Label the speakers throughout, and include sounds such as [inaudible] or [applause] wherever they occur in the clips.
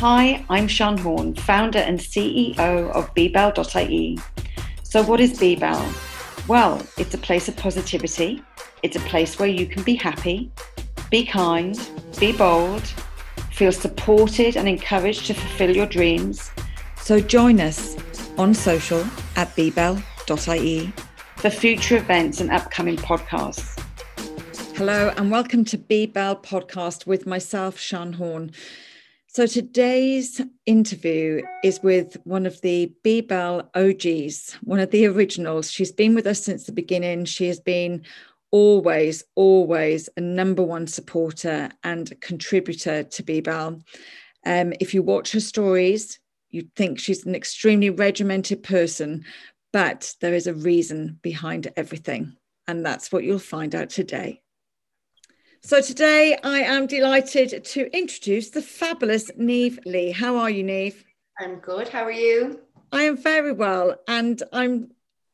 Speaker 1: Hi, I'm Sean Horn, founder and CEO of bbell.ie. So, what is bbell? Well, it's a place of positivity. It's a place where you can be happy, be kind, be bold, feel supported and encouraged to fulfill your dreams.
Speaker 2: So, join us on social at bbell.ie
Speaker 1: for future events and upcoming podcasts.
Speaker 2: Hello, and welcome to bbell podcast with myself, Sean Horn. So today's interview is with one of the bbell OGs, one of the originals. She's been with us since the beginning. She has been always, always a number one supporter and contributor to bbell. Um, if you watch her stories, you'd think she's an extremely regimented person, but there is a reason behind everything. And that's what you'll find out today. So today I am delighted to introduce the fabulous Neve Lee. How are you, Neve?
Speaker 3: I'm good. How are you?
Speaker 2: I am very well. And I'm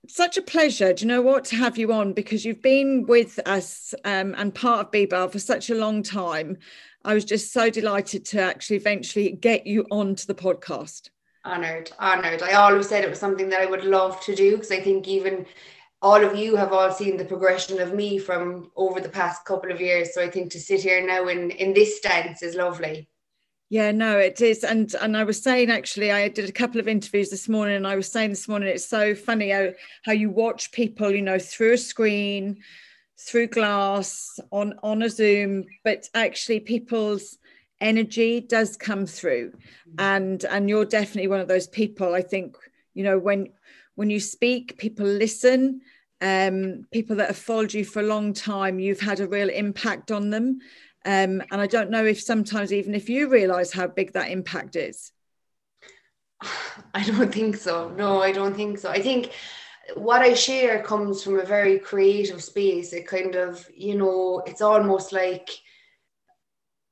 Speaker 2: such a pleasure, do you know what, to have you on because you've been with us um, and part of bbell for such a long time. I was just so delighted to actually eventually get you onto the podcast.
Speaker 3: Honored, honored. I always said it was something that I would love to do because I think even all of you have all seen the progression of me from over the past couple of years. So I think to sit here now in in this stance is lovely.
Speaker 2: Yeah, no, it is. And and I was saying actually, I did a couple of interviews this morning, and I was saying this morning, it's so funny how, how you watch people, you know, through a screen, through glass, on on a Zoom, but actually people's energy does come through. Mm-hmm. And and you're definitely one of those people. I think, you know, when when you speak, people listen um, people that have followed you for a long time, you've had a real impact on them. Um, and I don't know if sometimes even if you realize how big that impact is. [sighs]
Speaker 3: I don't think so. No, I don't think so. I think what I share comes from a very creative space. It kind of, you know, it's almost like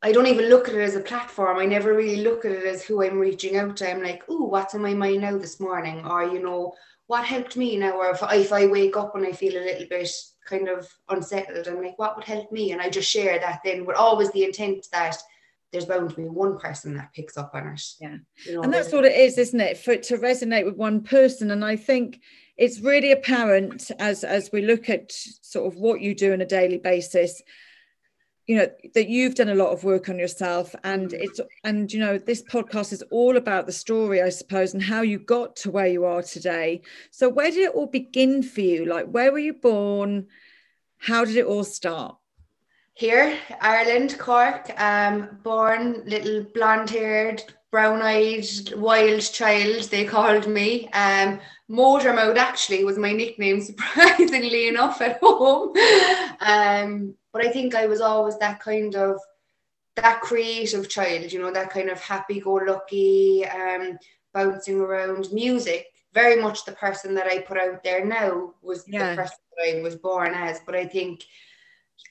Speaker 3: I don't even look at it as a platform. I never really look at it as who I'm reaching out to. I'm like, oh, what's in my mind now this morning? Or, you know, what helped me now or if, if I wake up and I feel a little bit kind of unsettled I'm like what would help me? And I just share that then with always the intent that there's bound to be one person that picks up on it.
Speaker 2: Yeah. You know, and that's what it is isn't it? For it to resonate with one person. And I think it's really apparent as as we look at sort of what you do on a daily basis you know that you've done a lot of work on yourself. And mm. it's and you know this podcast is all about the story i suppose and how you got to where you are today. So where did it all begin for you? Like where were you born? How did it all start?
Speaker 3: Here ireland cork. Um born little blonde haired brown eyed wild child they called me. Um motor mode actually was my nickname [laughs] surprisingly enough at home. Um but I think I was always that kind of that creative child, you know, that kind of happy-go-lucky, um, bouncing around music. Very much the person that I put out there now was yeah. the person that I was born as. But I think,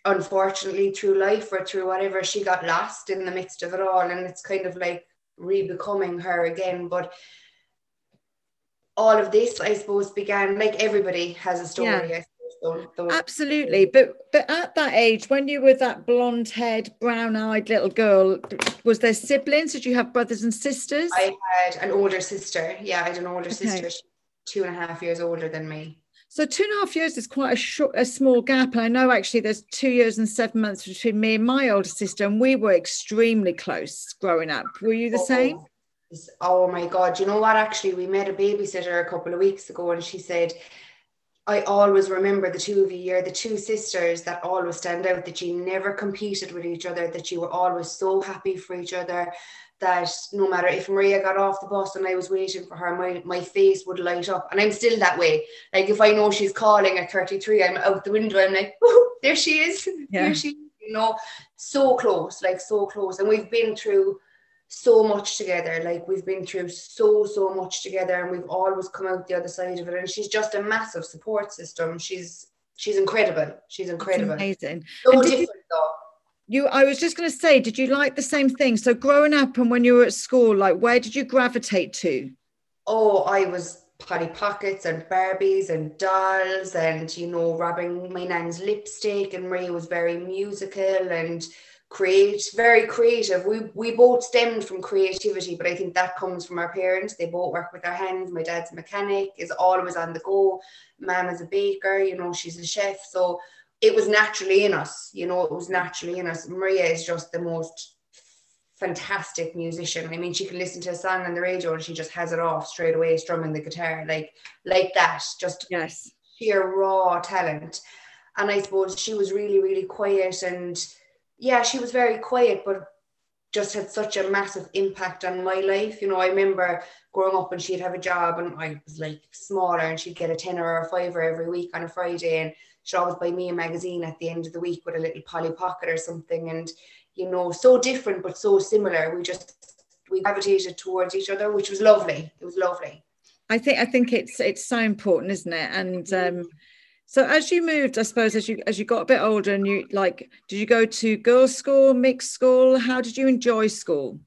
Speaker 3: unfortunately, through life or through whatever, she got lost in the midst of it all, and it's kind of like re-becoming her again. But all of this, I suppose, began like everybody has a story. Yeah
Speaker 2: absolutely but but at that age when you were that blonde haired brown eyed little girl was there siblings did you have brothers and sisters
Speaker 3: i had an older sister yeah i had an older okay. sister two and a half years older than me
Speaker 2: so two and a half years is quite a short, a small gap. And I know actually there's two years and seven months between me and my older sister, and we were extremely close growing up. Were you the oh, same?
Speaker 3: Oh my God. You know what? Actually, we met a babysitter a couple of weeks ago, and she said I always remember the two of you, you're the two sisters that always stand out, that you never competed with each other, that you were always so happy for each other, that no matter if Maria got off the bus and I was waiting for her, my, my face would light up. And I'm still that way. Like if I know she's calling at 33, I'm out the window, I'm like, oh, there she is. [laughs] Yeah. There she is. You know, so close, like so close. And we've been through so much together. Like we've been through so, so much together and we've always come out the other side of it. And she's just a massive support system. She's she's incredible. She's incredible.
Speaker 2: That's amazing.
Speaker 3: So different you, though.
Speaker 2: You I was just gonna say, did you like the same thing? So growing up and when you were at school, like where did you gravitate to?
Speaker 3: Oh, I was Polly Pockets and Barbies and dolls and you know, rubbing my nan's lipstick and Ray was very musical and create, very creative. We we both stemmed from creativity, but I think that comes from our parents. They both work with their hands. My dad's a mechanic, is always on the go. Mom is a baker, you know, she's a chef. So it was naturally in us, you know, it was naturally in us. Maria is just the most fantastic musician. I mean, she can listen to a song on the radio and she just has it off straight away, strumming the guitar, like like that. Just
Speaker 2: yes,
Speaker 3: sheer raw talent. And I suppose she was really, really quiet and yeah, she was very quiet, but just had such a massive impact on my life. You know, I remember growing up and she'd have a job and I was like smaller and she'd get a tenner or a fiver every week on a Friday and she'd always buy me a magazine at the end of the week with a little Polly Pocket or something. And, you know, so different but so similar. We just we gravitated towards each other, which was lovely. It was lovely.
Speaker 2: I think I think it's it's so important, isn't it? And um so as you moved, I suppose as you as you got a bit older and you like, did you go to girls' school, mixed school? How did you enjoy school?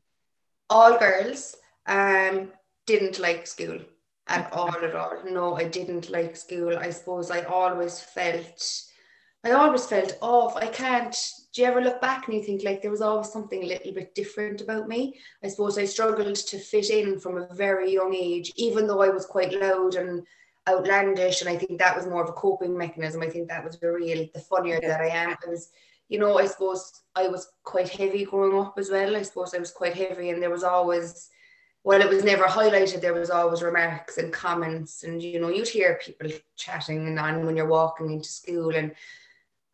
Speaker 3: All girls. Um, didn't like school at all at all. No, I didn't like school. I suppose I always felt I always felt off. I can't. Do you ever look back and you think like there was always something a little bit different about me? I suppose I struggled to fit in from a very young age, even though I was quite loud and outlandish and I think that was more of a coping mechanism. I think that was the real the funnier yeah. that I am. I was, you know, I suppose I was quite heavy growing up as well. I suppose I was quite heavy and there was always well, it was never highlighted, there was always remarks and comments, and you know, you'd hear people chatting and on when you're walking into school. And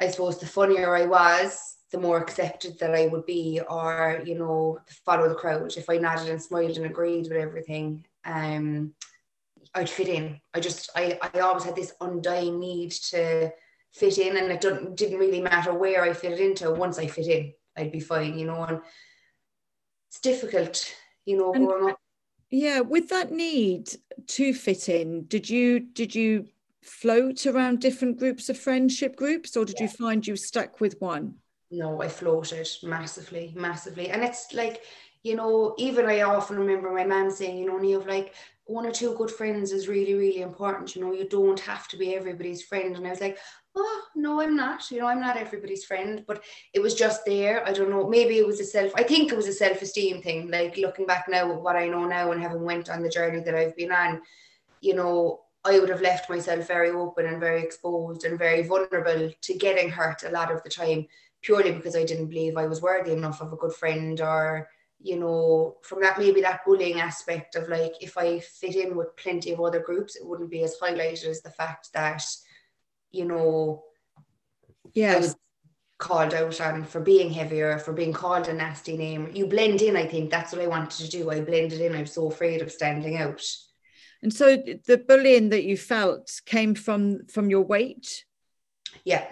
Speaker 3: I suppose the funnier I was, the more accepted that I would be, or you know, follow the crowd. If I nodded and smiled and agreed with everything, um, I'd fit in. I just I, I always had this undying need to fit in and it didn't didn't really matter where I fit into. Once I fit in, I'd be fine, you know, and it's difficult, you know, and, growing up.
Speaker 2: Yeah, with that need to fit in, did you did you float around different groups of friendship groups or did yeah. you find you stuck with one?
Speaker 3: No, I floated massively, massively. And it's like, you know, even I often remember my mum saying, you know, Niamh, like one or two good friends is really, really important. You know, you don't have to be everybody's friend. And I was like, oh, no, I'm not. You know, I'm not everybody's friend. But it was just there. I don't know. Maybe it was a self, I think it was a self esteem thing. Like looking back now at what I know now and having went on the journey that I've been on, you know, I would have left myself very open and very exposed and very vulnerable to getting hurt a lot of the time purely because I didn't believe I was worthy enough of a good friend or you know, from that maybe that bullying aspect of like if I fit in with plenty of other groups, it wouldn't be as highlighted as the fact that, you know,
Speaker 2: yes.
Speaker 3: I was called out on for being heavier, for being called a nasty name. You blend in, I think that's what I wanted to do. I blended in. I'm so afraid of standing out.
Speaker 2: And so the bullying that you felt came from from your weight?
Speaker 3: Yeah.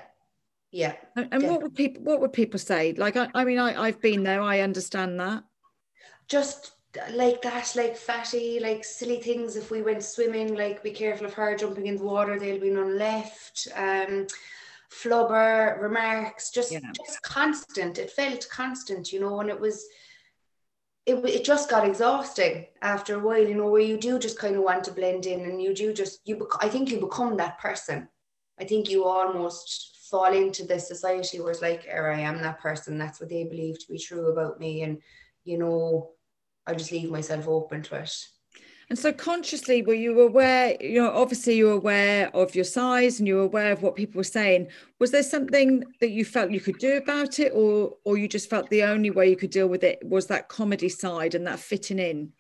Speaker 3: Yeah.
Speaker 2: And, and what would people what would people say? Like I, I mean I, I've been there, I understand that
Speaker 3: just like that, like fatty, like silly things. If we went swimming, like be careful of her jumping in the water, there'll be none left. Um, flubber remarks, just yeah. just constant. It felt constant, you know, and it was. It, it just got exhausting after a while, you know, where you do just kind of want to blend in, and you do just you. Bec- I think you become that person. I think you almost fall into this society where it's like, here I am that person. That's what they believe to be true about me, and you know, I just leave myself open to it.
Speaker 2: And so consciously, were you aware, you know, obviously you were aware of your size and you were aware of what people were saying. Was there something that you felt you could do about it or or you just felt the only way you could deal with it was that comedy side and that fitting in?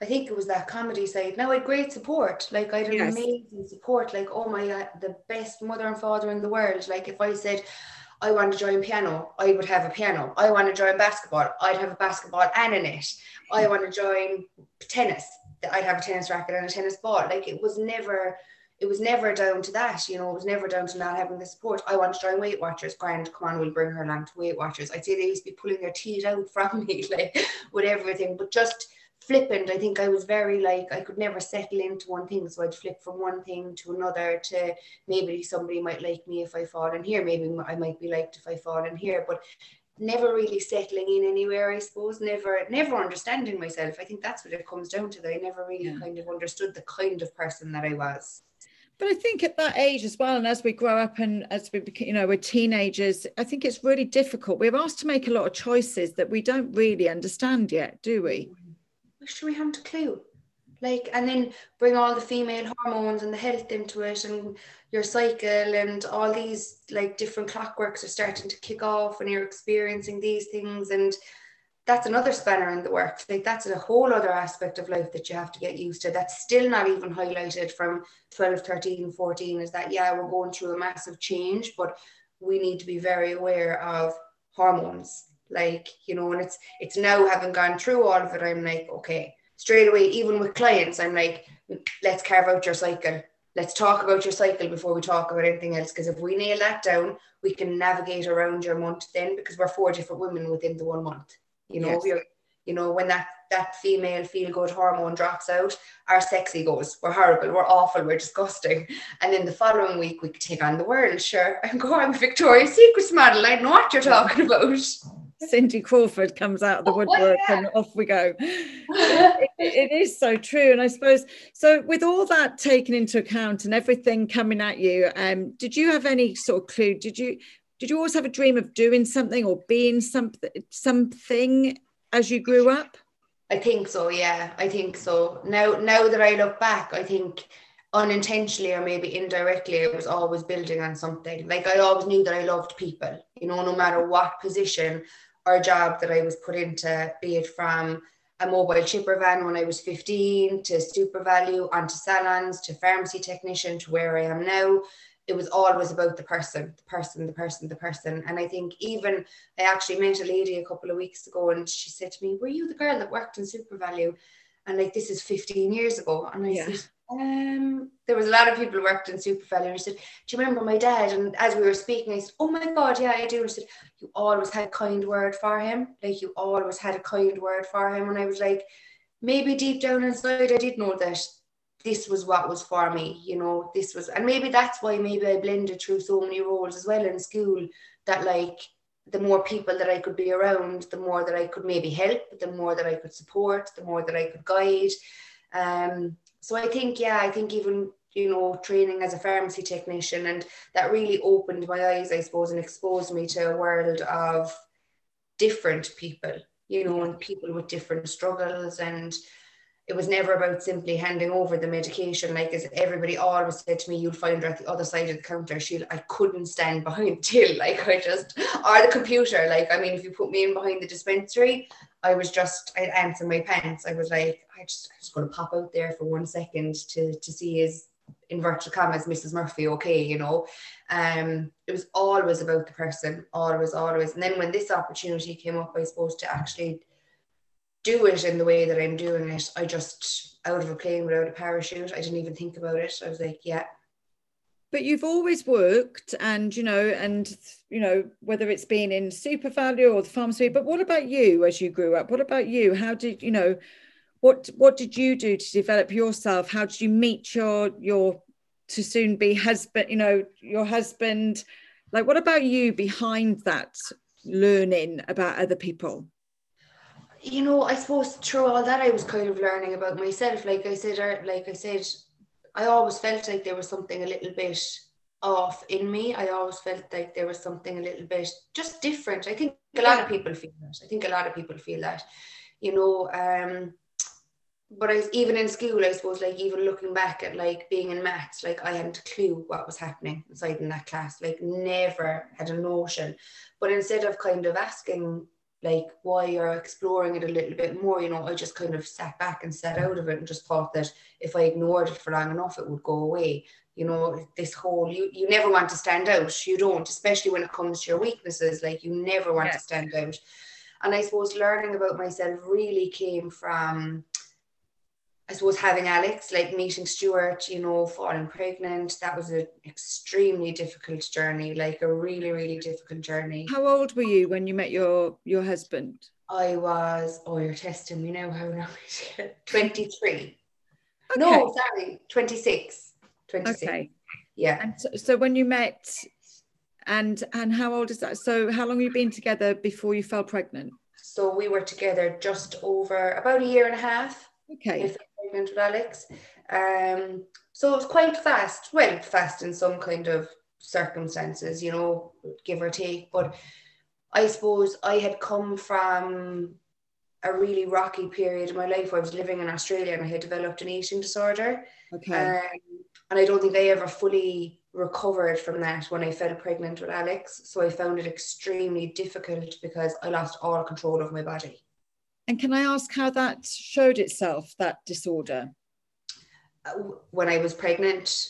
Speaker 3: I think it was that comedy side. Now I had great support. Like I had yes. amazing support. Like, oh my God, the best mother and father in the world. Like if I said, I want to join piano, I would have a piano. I want to join basketball, I'd have a basketball and a net. I want to join tennis, I'd have a tennis racket and a tennis ball. Like it was never, it was never down to that, you know, it was never down to not having the support. I want to join Weight Watchers. Grand, come on, we'll bring her along to Weight Watchers. I'd say they used to be pulling their teeth out [laughs] from me, like with everything, but just flippant. I think I was very like I could never settle into one thing, so I'd flip from one thing to another. To maybe somebody might like me if I fall in here, maybe I might be liked if I fall in here, but never really settling in anywhere. I suppose never, never understanding myself. I think that's what it comes down to. That I never really yeah. kind of understood the kind of person that I was.
Speaker 2: But I think at that age as well, and as we grow up and as we, you know, we're teenagers, I think it's really difficult. We're asked to make a lot of choices that we don't really understand yet, do we?
Speaker 3: Wish we haven't a clue. Like, and then bring all the female hormones and the health into it, and your cycle, and all these like different clockworks are starting to kick off, and you're experiencing these things, and that's another spanner in the works. Like that's a whole other aspect of life that you have to get used to. That's still not even highlighted from 12, 13, 14 is that, yeah, we're going through a massive change, but we need to be very aware of hormones. Like, you know, and it's it's now having gone through all of it, I'm like, okay, straight away, even with clients, I'm like, let's carve out your cycle. Let's talk about your cycle before we talk about anything else. Because if we nail that down, we can navigate around your month then because we're four different women within the one month. You know, yes. you know, when that that female feel good hormone drops out, our sexy goes. We're horrible, we're awful, we're disgusting. And then the following week we could take on the world, sure. And [laughs] go, I'm Victoria's Secrets model. I know what you're talking about.
Speaker 2: Cindy Crawford comes out of the oh, woodwork oh, yeah. and off we go. [laughs] it, it is so true. And I suppose, so with all that taken into account and everything coming at you, um, did you have any sort of clue? Did you did you always have a dream of doing something or being something something as you grew up?
Speaker 3: I think so, yeah. I think so. Now now that I look back, I think unintentionally or maybe indirectly, I was always building on something. Like I always knew that I loved people, you know, no matter what position or job that I was put into, be it from a mobile chipper van when I was 15 to SuperValu, onto salons to pharmacy technician to where I am now it was always about the person, the person, the person, the person. And I think even I actually met a lady a couple of weeks ago and she said to me, Were you the girl that worked in SuperValu? And like this is 15 years ago. And I yeah. said, um, there was a lot of people who worked in SuperValu. And I said, Do you remember my dad? And as we were speaking, I said, Oh my God, yeah, I do. And I said, You always had a kind word for him. Like you always had a kind word for him. And I was like, maybe deep down inside I did know that this was what was for me, you know, this was, and maybe that's why maybe I blended through so many roles as well in school that like the more people that I could be around, the more that I could maybe help, the more that I could support, the more that I could guide. Um, so I think, yeah, I think even, you know, training as a pharmacy technician and that really opened my eyes, I suppose, and exposed me to a world of different people, you know, and people with different struggles and it was never about simply handing over the medication. Like as everybody always said to me, you'll find her at the other side of the counter. She, I couldn't stand behind [laughs] till, like I just, or the computer. Like I mean, if you put me in behind the dispensary, I was just, I'd answer my pants. I was like, I just, I'm just going to pop out there for one second to to see his inverted commas, Mrs. Murphy, okay, you know. Um, it was always about the person, always, always. And then when this opportunity came up, I suppose to actually do it in the way that I'm doing it. I just out of a plane without a parachute. I didn't even think about it. I was like, yeah.
Speaker 2: But you've always worked, and you know, and you know, whether it's been in SuperValu or the pharmacy. But what about you as you grew up? What about you? How did you know? What what did you do to develop yourself? How did you meet your your to soon be husband? You know, your husband. Like, what about you behind that learning about other people?
Speaker 3: You know, I suppose through all that, I was kind of learning about myself. Like I said, er, like I said, I always felt like there was something a little bit off in me. I always felt like there was something a little bit just different. I think a lot of people feel that. I think a lot of people feel that, you know. Um, but I even in school, I suppose, like even looking back at like being in maths, like I hadn't a clue what was happening inside in that class. Like never had a notion. But instead of kind of asking like why you're exploring it a little bit more you know i just kind of sat back and sat out of it and just thought that if i ignored it for long enough it would go away. You know this whole you you never want to stand out. You don't especially when it comes to your weaknesses. Like you never want yes. to stand out. And i suppose learning about myself really came from I suppose having Alex, like meeting Stuart, you know, falling pregnant, that was an extremely difficult journey, like a really, really difficult journey.
Speaker 2: How old were you when you met your your husband?
Speaker 3: I was, oh, you're testing me now. How long? [laughs] 23. Okay. No, sorry, 26. 26. Okay. Yeah.
Speaker 2: And so, so when you met, and and how old is that? So how long have you been together before you fell pregnant?
Speaker 3: So we were together just over about a year and a half.
Speaker 2: Okay.
Speaker 3: Pregnant with Alex. Um, so it was quite fast, well, fast in some kind of circumstances, you know, give or take. But I suppose I had come from a really rocky period in my life. I was living in Australia and I had developed an eating disorder.
Speaker 2: Okay.
Speaker 3: Um, and I don't think I ever fully recovered from that when I fell pregnant with Alex. So I found it extremely difficult because I lost all control of my body.
Speaker 2: And can I ask how that showed itself, that disorder?
Speaker 3: Uh, when I was pregnant,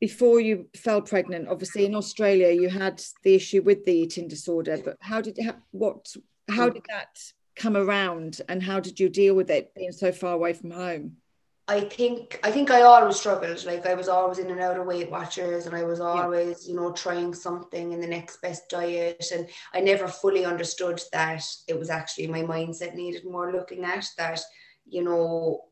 Speaker 2: before you fell pregnant obviously in australia you had the issue with the eating disorder but how did what how did that come around and how did you deal with it being so far away from home
Speaker 3: I think I think I always struggled. Like I was always in and out of Weight Watchers, and I was always, yeah. you know, trying something in the next best diet. And I never fully understood that it was actually my mindset needed more looking at. That, you know,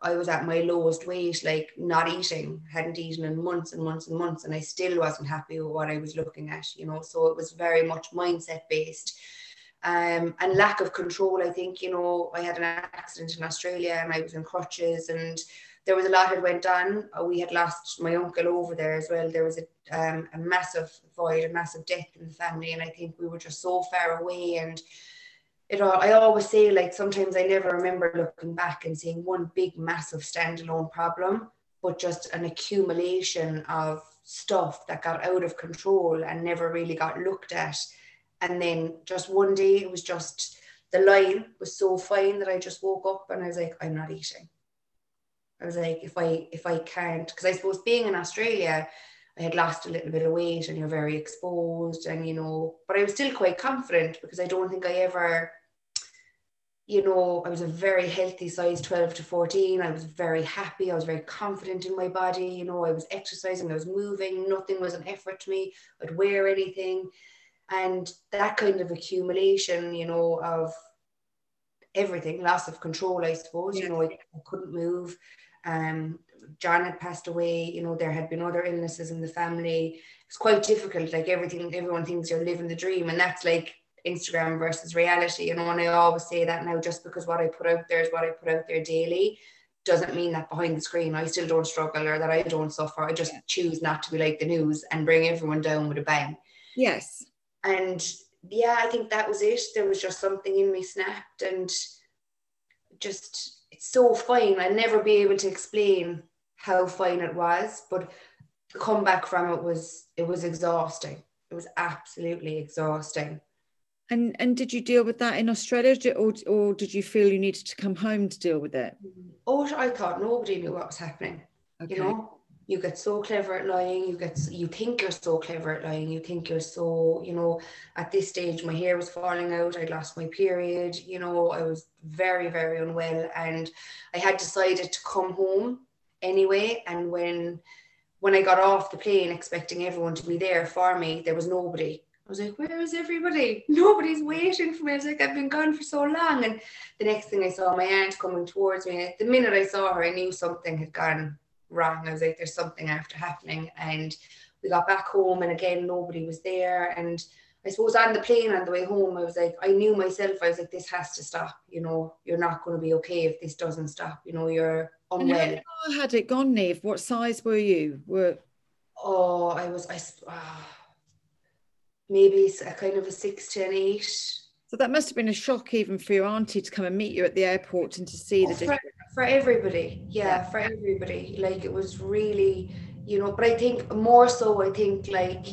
Speaker 3: I was at my lowest weight, like not eating, hadn't eaten in months and months and months, and I still wasn't happy with what I was looking at, you know. So it was very much mindset based. Um, and lack of control. I think, you know, I had an accident in Australia and I was in crutches and there was a lot that went on. Uh, we had lost my uncle over there as well. There was a, um, a massive void, a massive death in the family. And I think we were just so far away and it all, I always say like sometimes I never remember looking back and seeing one big massive standalone problem, but just an accumulation of stuff that got out of control and never really got looked at. And then just one day it was just the line was so fine that I just woke up and I was like, I'm not eating. I was like, if I if I can't, because I suppose being in Australia, I had lost a little bit of weight and you're very exposed and you know, but I was still quite confident because I don't think I ever you know, I was a very healthy size 12 to 14. I was very happy. I was very confident in my body. You know, I was exercising, I was moving, nothing was an effort to me. I'd wear anything. And that kind of accumulation, you know, of everything, loss of control, I suppose, you know, I, I couldn't move. Um, John had passed away, you know, there had been other illnesses in the family. It's quite difficult. Like everything, everyone thinks you're living the dream. And that's like Instagram versus reality. You know, and I always say that now just because what I put out there is what I put out there daily doesn't mean that behind the screen I still don't struggle or that I don't suffer. I just choose not to be like the news and bring everyone down with a bang.
Speaker 2: Yes.
Speaker 3: And yeah, I think that was it. There was just something in me snapped and just it's so fine. I'll never be able to explain how fine it was, but the comeback from it was it was exhausting. It was absolutely exhausting.
Speaker 2: And and did you deal with that in Australia, or or did you feel you needed to come home to deal with it?
Speaker 3: Oh, I thought nobody knew what was happening. Okay. You know, you get so clever at lying. You get you think you're so clever at lying. You think you're so you know. At this stage, my hair was falling out. I'd lost my period. You know, I was very very unwell, and I had decided to come home anyway. And when when I got off the plane, expecting everyone to be there for me, there was nobody I was like, where is everybody? Nobody's waiting for me. I was like, I've been gone for so long. And the next thing I saw my aunt coming towards me. The minute I saw her, I knew something had gone wrong. I was like, there's something after happening. And we got back home, and again, nobody was there. And I suppose on the plane on the way home, I was like, I knew myself, I was like, this has to stop. You know, you're not going to be okay if this doesn't stop. You know, you're unwell. And
Speaker 2: how had it gone, Neve? What size were you? Were
Speaker 3: Oh, I was, I, uh, maybe a kind of a six to an eight.
Speaker 2: So that must have been a shock even for your auntie to come and meet you at the airport and to see the
Speaker 3: for, for everybody. Yeah, yeah, for everybody. Like it was really, you know, but I think more so, I think like,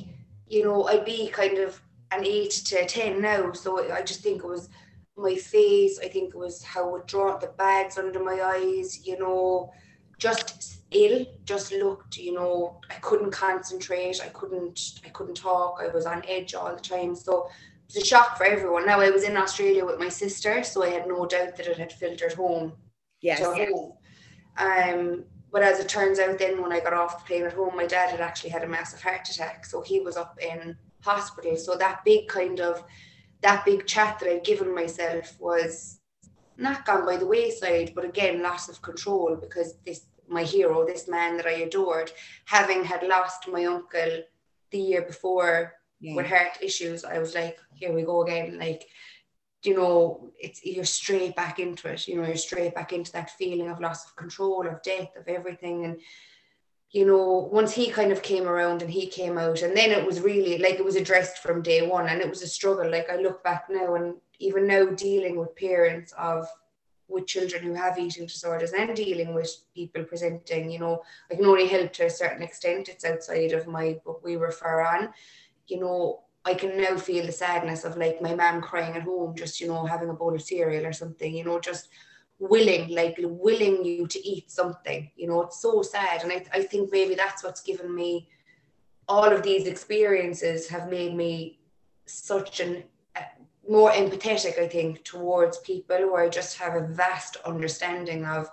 Speaker 3: you know, I'd be kind of an eight to 10 now. So I just think it was my face. I think it was how it draw the bags under my eyes, you know, just ill just looked you know i couldn't concentrate i couldn't i couldn't talk i was on edge all the time so it was a shock for everyone now i was in australia with my sister so i had no doubt that it had filtered home
Speaker 2: yes,
Speaker 3: home um but as it turns out then when i got off the plane at home my dad had actually had a massive heart attack so he was up in hospital so that big kind of that big chat that i'd given myself was not gone by the wayside but again loss of control because this my hero, this man that I adored, having had lost my uncle the year before yeah. with heart issues, I was like, here we go again. Like you know, it's you're straight back into it. You know, you're straight back into that feeling of loss of control, of death, of everything. And you know, once he kind of came around and he came out, and then it was really like it was addressed from day one, and it was a struggle. Like I look back now, and even now dealing with parents of with children who have eating disorders and dealing with people presenting, you know, I can only help to a certain extent. It's outside of my what we refer on. You know, I can now feel the sadness of like my mom crying at home, just you know, having a bowl of cereal or something, you know, just willing, like willing you to eat something. You know, it's so sad. And I, I think maybe that's what's given me all of these experiences have made me such an uh, more empathetic, I think, towards people where I just have a vast understanding of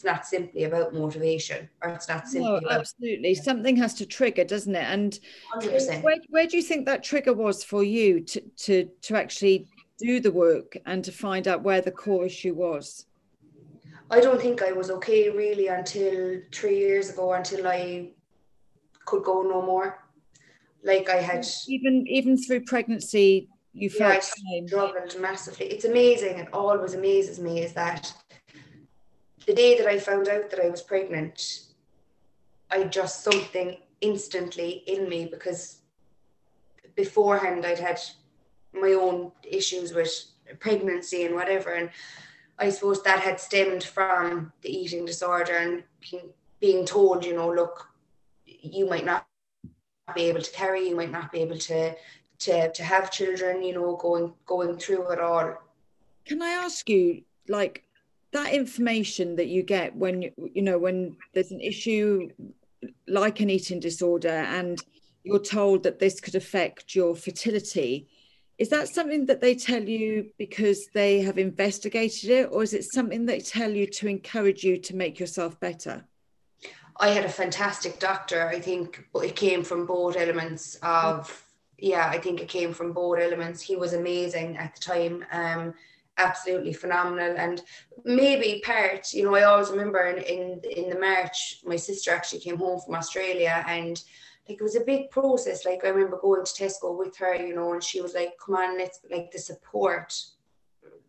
Speaker 3: it's not simply about motivation or it's not simply no, about
Speaker 2: absolutely something has to trigger doesn't it and 100%. Where, where do you think that trigger was for you to to to actually do the work and to find out where the core issue was
Speaker 3: I don't think I was okay really until three years ago until I could go no more. Like I had
Speaker 2: even even through pregnancy, you felt
Speaker 3: yeah, I struggled massively. It's amazing. It always amazes me is that the day that I found out that I was pregnant, I just something instantly in me because beforehand I'd had my own issues with pregnancy and whatever and I suppose that had stemmed from the eating disorder and being, being told, you know, look, you might not be able to carry, you might not be able to to to have children, you know, going going through it all.
Speaker 2: Can I ask you, like, that information that you get when you know when there's an issue like an eating disorder and you're told that this could affect your fertility is that something that they tell you because they have investigated it, or is it something they tell you to encourage you to make yourself better?
Speaker 3: I had a fantastic doctor. I think it came from both elements of, yeah, I think it came from both elements. He was amazing at the time. Um, absolutely phenomenal and maybe part you know i always remember in, in in the march my sister actually came home from australia and like it was a big process. Like I remember going to Tesco with her, you know, and she was like, "Come on, let's like the support."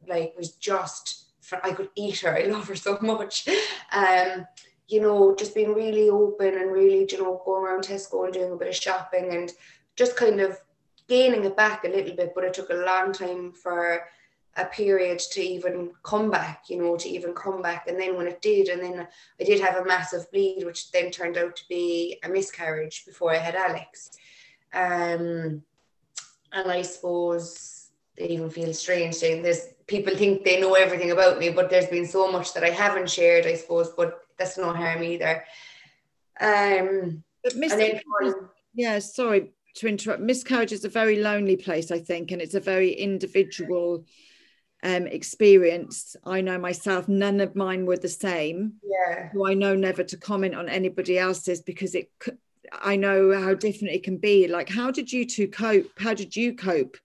Speaker 3: Like was just I could eat her. [laughs] I love her so much. Um, you know, just being really open and really, you know, going around Tesco and doing a bit of shopping and just kind of gaining it back a little bit. But it took a long time for a period to even come back, you know, to even come back. And then when it did, and then I did have a massive bleed, which then turned out to be a miscarriage before I had Alex. Um, and I suppose they even feel strange saying this. People think they know everything about me, but there's been so much that I haven't shared, I suppose, but that's no harm either. Um,
Speaker 2: but miscarriage, yeah, sorry to interrupt. Miscarriage is a very lonely place, I think, and it's a very individual um, experience. I know myself, none of mine were the same.
Speaker 3: Yeah.
Speaker 2: So I know never to comment on anybody else's because it. I know how different it can be. Like, how did you two cope? How did you cope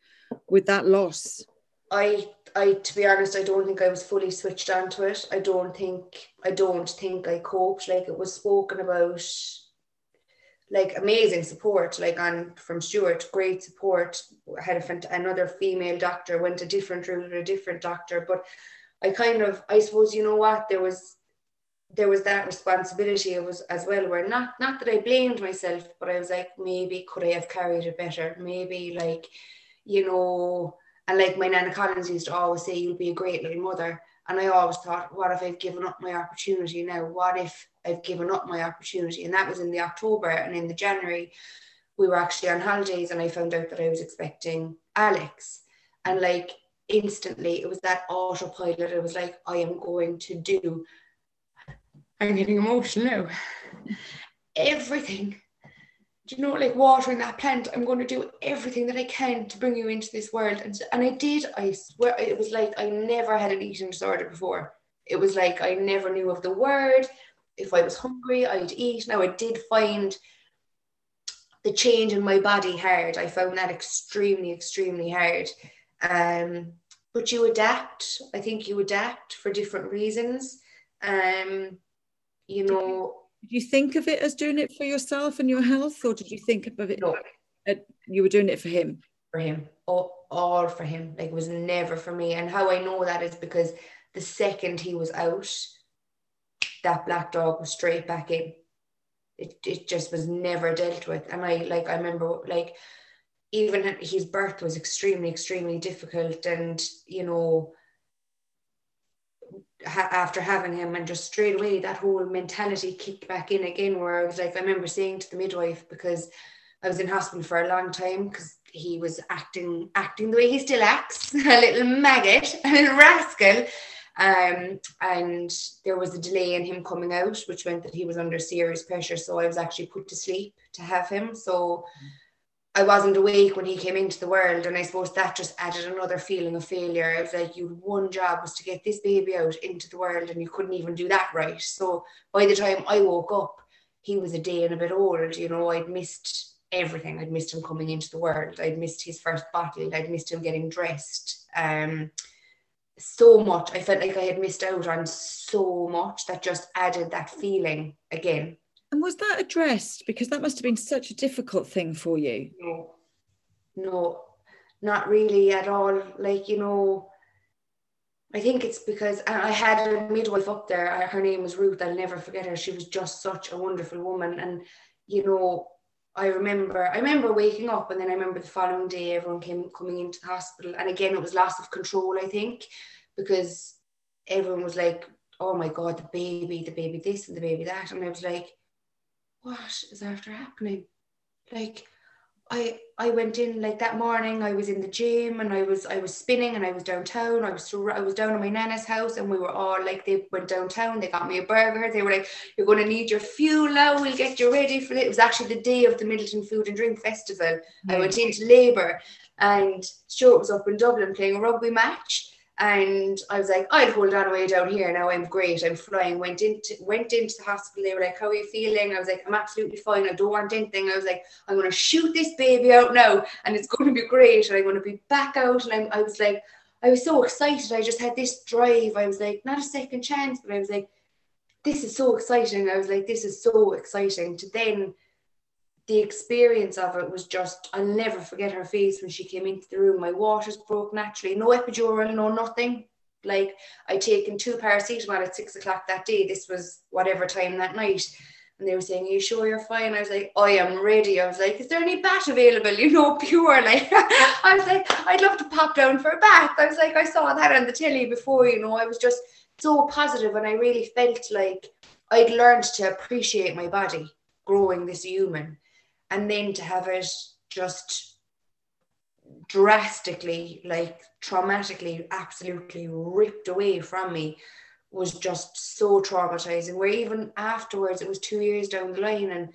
Speaker 2: with that loss?
Speaker 3: I, I, to be honest, I don't think I was fully switched onto it. I don't think, I don't think I coped. Like it was spoken about like amazing support like on from Stuart great support. I had a another female doctor went a different route a different doctor but I kind of I suppose you know what? There was there was that responsibility. It was as well where not not that I blamed myself but I was like maybe could I have carried it better? Maybe like you know and like my Nana Collins used to always say you'll be a great little mother. And I always thought what if I've given up my opportunity now? What if I've given up my opportunity. And that was in the October. And in the January, we were actually on holidays and I found out that I was expecting Alex. And like instantly, it was that autopilot. It was like, I am going to do, I'm getting emotional now. Everything. Do you know, like watering that plant, I'm going to do everything that I can to bring you into this world. And, and I did, I swear, it was like I never had an eating disorder before. It was like I never knew of the word if I was hungry, I'd eat. Now I did find the change in my body hard. I found that extremely, extremely hard. Um, but you adapt. I think you adapt for different reasons. Um, you know.
Speaker 2: Did you think of it as doing it for yourself and your health, or did you think of it?
Speaker 3: No.
Speaker 2: you were doing it for him.
Speaker 3: For him. Oh, all for him. Like it was never for me. And how I know that is because the second he was out, that black dog was straight back in. It, it just was never dealt with. And I like I remember like even his birth was extremely, extremely difficult. And, you know, ha- after having him and just straight away that whole mentality kicked back in again where I was like, I remember saying to the midwife because I was in hospital for a long time because he was acting acting the way he still acts, [laughs] a little maggot, a little rascal. Um, and there was a delay in him coming out, which meant that he was under serious pressure. So I was actually put to sleep to have him. So I wasn't awake when he came into the world, and I suppose that just added another feeling of failure. It was like you one job was to get this baby out into the world, and you couldn't even do that right. So by the time I woke up, he was a day and a bit old. You know, I'd missed everything. I'd missed him coming into the world. I'd missed his first bottle. I'd missed him getting dressed. Um, so much. I felt like I had missed out on so much that just added that feeling again.
Speaker 2: And was that addressed? Because that must have been such a difficult thing for you.
Speaker 3: No, no, not really at all. Like, you know, I think it's because I had a midwife up there. Her name was Ruth. I'll never forget her. She was just such a wonderful woman. And, you know, I remember I remember waking up and then I remember the following day everyone came coming into the hospital. And again it was loss of control, I think, because everyone was like, Oh my god, the baby, the baby this and the baby that. And I was like, what is after happening? Like I I went in like that morning. I was in the gym and I was I was spinning and I was downtown. I was I was down at my nana's house and we were all like they went downtown. They got me a burger. They were like, "You're going to need your fuel now. We'll get you ready for it." It was actually the day of the Midleton Food and Drink Festival. Mm-hmm. I went into labour and Stuart was up in Dublin playing a rugby match and I was like, I'll hold on away down here. Now I'm great. I'm flying. Went into went into the hospital. They were like, How are you feeling? I was like, I'm absolutely fine. I don't want anything. I was like, I'm gonna shoot this baby out now and it's gonna be great. And I'm gonna be back out. And I'm, I was like, I was so excited. I just had this drive. I was like, not a second chance, but I was like, this is so exciting. I was like, this is so exciting to then the experience of it was just I'll never forget her face when she came into the room. My waters broke naturally, no epidural, no nothing. Like I'd taken two paracetamol at six o'clock that day. This was whatever time that night. And they were saying, Are you sure you're fine? I was like, I am ready. I was like, Is there any bat available? [laughs] You know, pure. Like [laughs] I was like, I'd love to pop down for a bath. I was like, I saw that on the telly before, you know, I was just so positive and I really felt like I'd learned to appreciate my body growing this human and then to have it just drastically like traumatically absolutely ripped away from me was just so traumatizing. Where even afterwards it was two years down the line and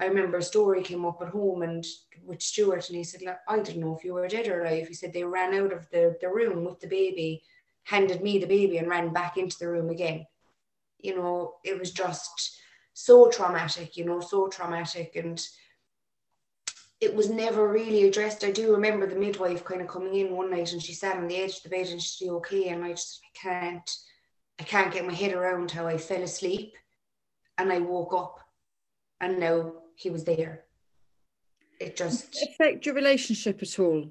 Speaker 3: I remember a story came up at home and with Stuart and he said like, I didn't know if you were dead or alive. He said they ran out of the, the room with the baby handed me the baby and ran back into the room again. You know it was just so traumatic you know so traumatic. And it was never really addressed. I do remember the midwife kind of coming in one night and she sat on the edge of the bed and she said, okay. And I just, I can't, I can't get my head around how I fell asleep and I woke up and now he was there. It just
Speaker 2: Did it affect your relationship at all.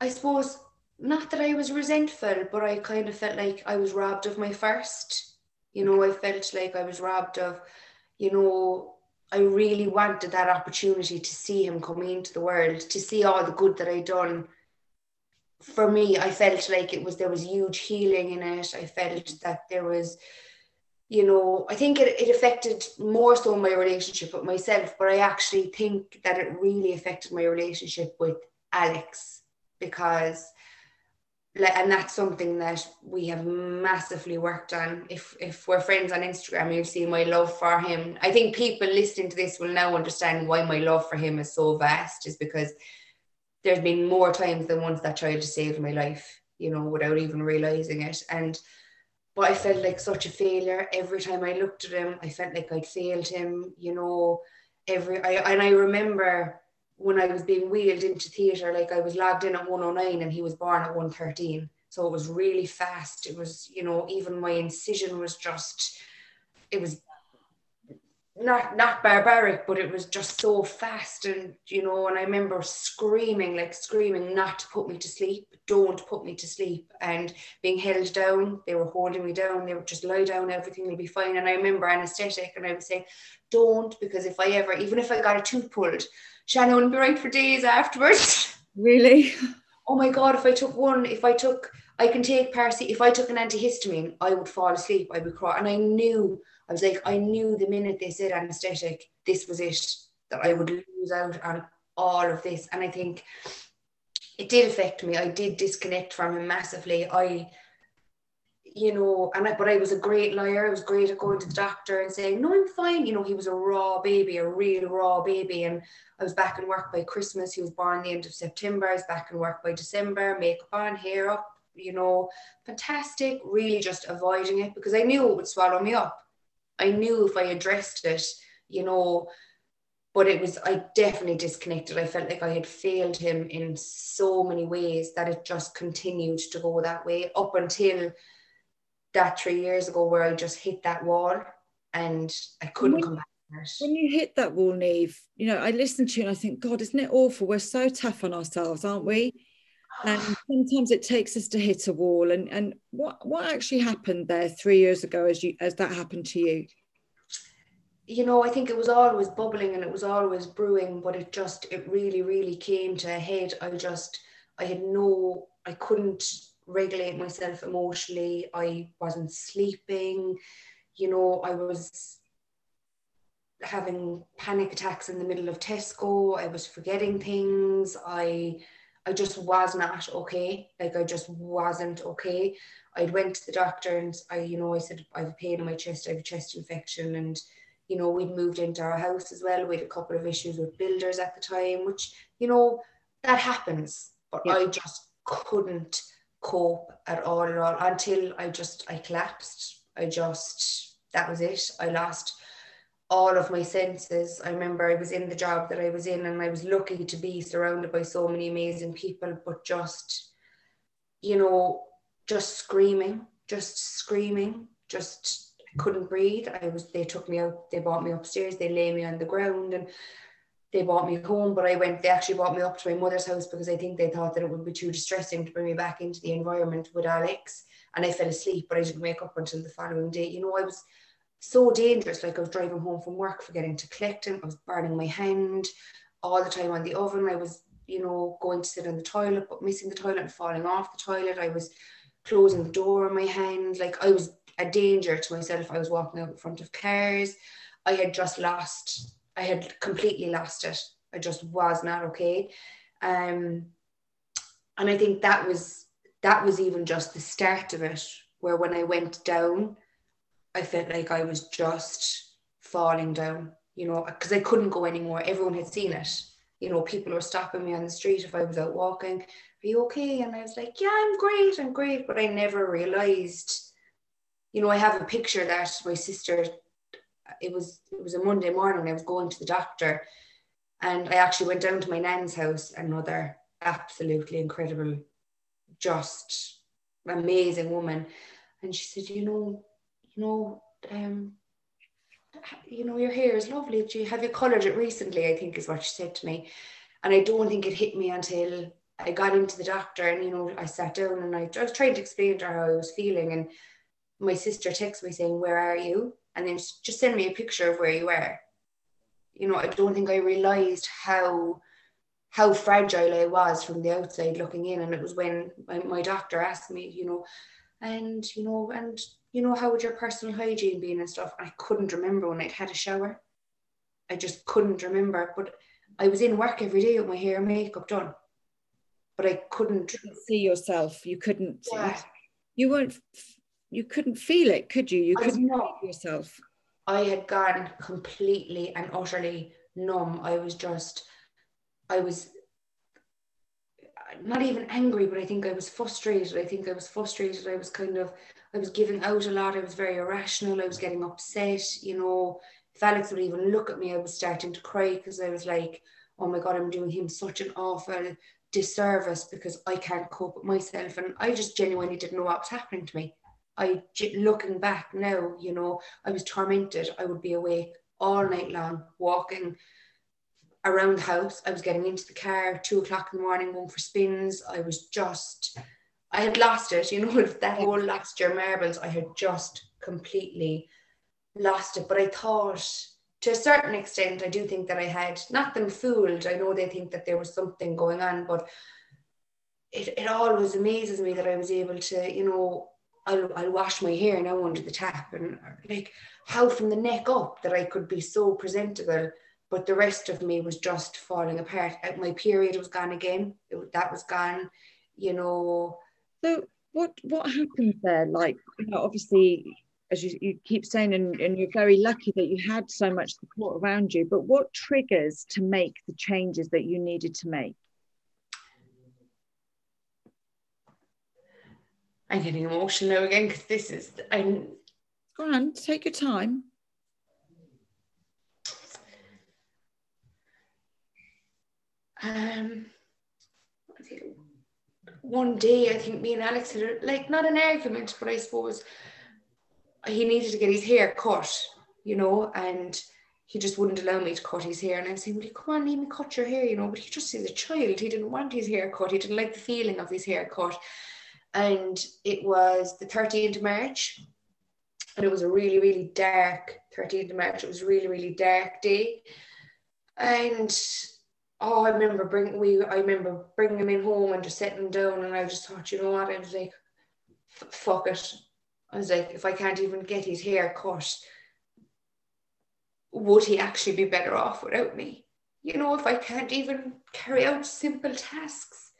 Speaker 3: I suppose not that I was resentful, but I kind of felt like I was robbed of my first. You know, I felt like I was robbed of, you know, I really wanted that opportunity to see him coming into the world, to see all the good that I'd done. For me, I felt like it was there was huge healing in it. I felt that there was, you know, I think it, it affected more so my relationship with myself, but I actually think that it really affected my relationship with Alex because and that's something that we have massively worked on. If if we're friends on Instagram, you'll see my love for him. I think people listening to this will now understand why my love for him is so vast, is because there's been more times than once that child has saved my life, you know, without even realizing it. And but I felt like such a failure every time I looked at him. I felt like I'd failed him, you know. Every I and I remember when I was being wheeled into theatre, like I was logged in at 109 and he was born at 113. So it was really fast. It was, you know, even my incision was just, it was not not barbaric, but it was just so fast, and you know. And I remember screaming, like screaming, not to put me to sleep. Don't put me to sleep, and being held down. They were holding me down. They would just lie down. Everything will be fine. And I remember anaesthetic, and I would say, "Don't," because if I ever, even if I got a tooth pulled, Shannon wouldn't be right for days afterwards.
Speaker 2: Really? [laughs]
Speaker 3: oh my god! If I took one, if I took, I can take paracetamol. If I took an antihistamine, I would fall asleep. I'd be crying, and I knew I was like, I knew the minute they said anesthetic, this was it, that I would lose out on all of this. And I think it did affect me. I did disconnect from him massively. I, you know, and I, but I was a great liar. I was great at going to the doctor and saying, no, I'm fine. You know, he was a raw baby, a real raw baby. And I was back in work by Christmas. He was born the end of September. I was back in work by December, makeup on, hair up, you know, fantastic, really just avoiding it because I knew it would swallow me up. I knew if I addressed it, you know, but it was I definitely disconnected. I felt like I had failed him in so many ways that it just continued to go that way up until that three years ago where I just hit that wall and I couldn't when, come back.
Speaker 2: When you hit that wall, Neve, you know, I listen to you and I think, God, isn't it awful? We're so tough on ourselves, aren't we? and [sighs] sometimes it takes us to hit a wall and and what what actually happened there three years ago as you as that happened to you
Speaker 3: you know i think it was always bubbling and it was always brewing but it just it really really came to a head i just i had no i couldn't regulate myself emotionally i wasn't sleeping you know i was having panic attacks in the middle of tesco i was forgetting things i I just was not okay. Like I just wasn't okay. I went to the doctor and I, you know, I said I have a pain in my chest, I have a chest infection, and you know, we'd moved into our house as well. We had a couple of issues with builders at the time, which you know that happens. But yeah. I just couldn't cope at all at all until I just I collapsed. I just that was it. I lost all of my senses. I remember I was in the job that I was in and I was lucky to be surrounded by so many amazing people, but just, you know, just screaming, just screaming, just couldn't breathe. I was, they took me out, they brought me upstairs, they lay me on the ground and they brought me home, but I went, they actually brought me up to my mother's house because I think they thought that it would be too distressing to bring me back into the environment with Alex. And I fell asleep, but I didn't wake up until the following day. You know, I was, so dangerous. Like I was driving home from work, forgetting to collect him. I was burning my hand all the time on the oven. I was, you know, going to sit on the toilet, but missing the toilet and falling off the toilet. I was closing the door in my hand. Like I was a danger to myself. I was walking out in front of cars. I had just lost, I had completely lost it. I just was not okay. Um, and I think that was that was even just the start of it, where when I went down, I felt like I was just falling down, you know, because I couldn't go anymore. Everyone had seen it. You know, people were stopping me on the street if I was out walking. Are you okay? And I was like, Yeah, I'm great, I'm great. But I never realized, you know, I have a picture that my sister, it was it was a Monday morning, I was going to the doctor and I actually went down to my nan's house, another absolutely incredible, just amazing woman. And she said, you know, you know, um, you know, your hair is lovely. Do you have you colored it recently? I think is what she said to me. And I don't think it hit me until I got into the doctor and, you know, I sat down and I, I was trying to explain to her how I was feeling. And my sister texted me saying, Where are you? And then just send me a picture of where you were. You know, I don't think I realized how how fragile I was from the outside looking in. And it was when my, my doctor asked me, you know, and you know, and you know, how would your personal hygiene be and stuff? I couldn't remember when I'd had a shower. I just couldn't remember. But I was in work every day with my hair and makeup done. But I couldn't
Speaker 2: see yourself. You couldn't yeah. you weren't you couldn't feel it, could you? You couldn't feel yourself.
Speaker 3: I had gone completely and utterly numb. I was just I was not even angry, but I think I was frustrated. I think I was frustrated. I was kind of I was giving out a lot. I was very irrational. I was getting upset. You know, if Alex would even look at me, I was starting to cry because I was like, oh my God, I'm doing him such an awful disservice because I can't cope with myself. And I just genuinely didn't know what was happening to me. I, looking back now, you know, I was tormented. I would be awake all night long, walking around the house. I was getting into the car two o'clock in the morning, going for spins. I was just, I had lost it, you [laughs] know, that whole last year marbles, I had just completely lost it. But I thought, to a certain extent, I do think that I had not them fooled. I know they think that there was something going on, but it, it always amazes me that I was able to, you know, I'll, I'll wash my hair now under the tap and like how from the neck up that I could be so presentable but the rest of me was just falling apart. Uh, my period was gone again. It, that was gone, you know.
Speaker 2: So what what happened there? Like, you know, obviously, as you, you keep saying, and, and you're very lucky that you had so much support around you. But what triggers to make the changes that you needed to make?
Speaker 3: I'm getting emotional again because this is I'm.
Speaker 2: Go on, take your time.
Speaker 3: um, one day I think me and Alex had like not an argument, but I suppose he needed to get his hair cut, you know, and he just wouldn't allow me to cut his hair. And I'm saying, Well, come on, let me cut your hair, you know? But he just is a child. He didn't want his hair cut. He didn't like the feeling of his hair cut. And it was the 13th of March. And it was a really, really dark 13th of March. It was really, really dark day. And oh, I remember bringing we. I remember bringing him in home and just sitting down, and I just thought, you know what? I was like, fuck it. I was like, if I can't even get his hair cut, would he actually be better off without me? You know, if I can't even carry out simple tasks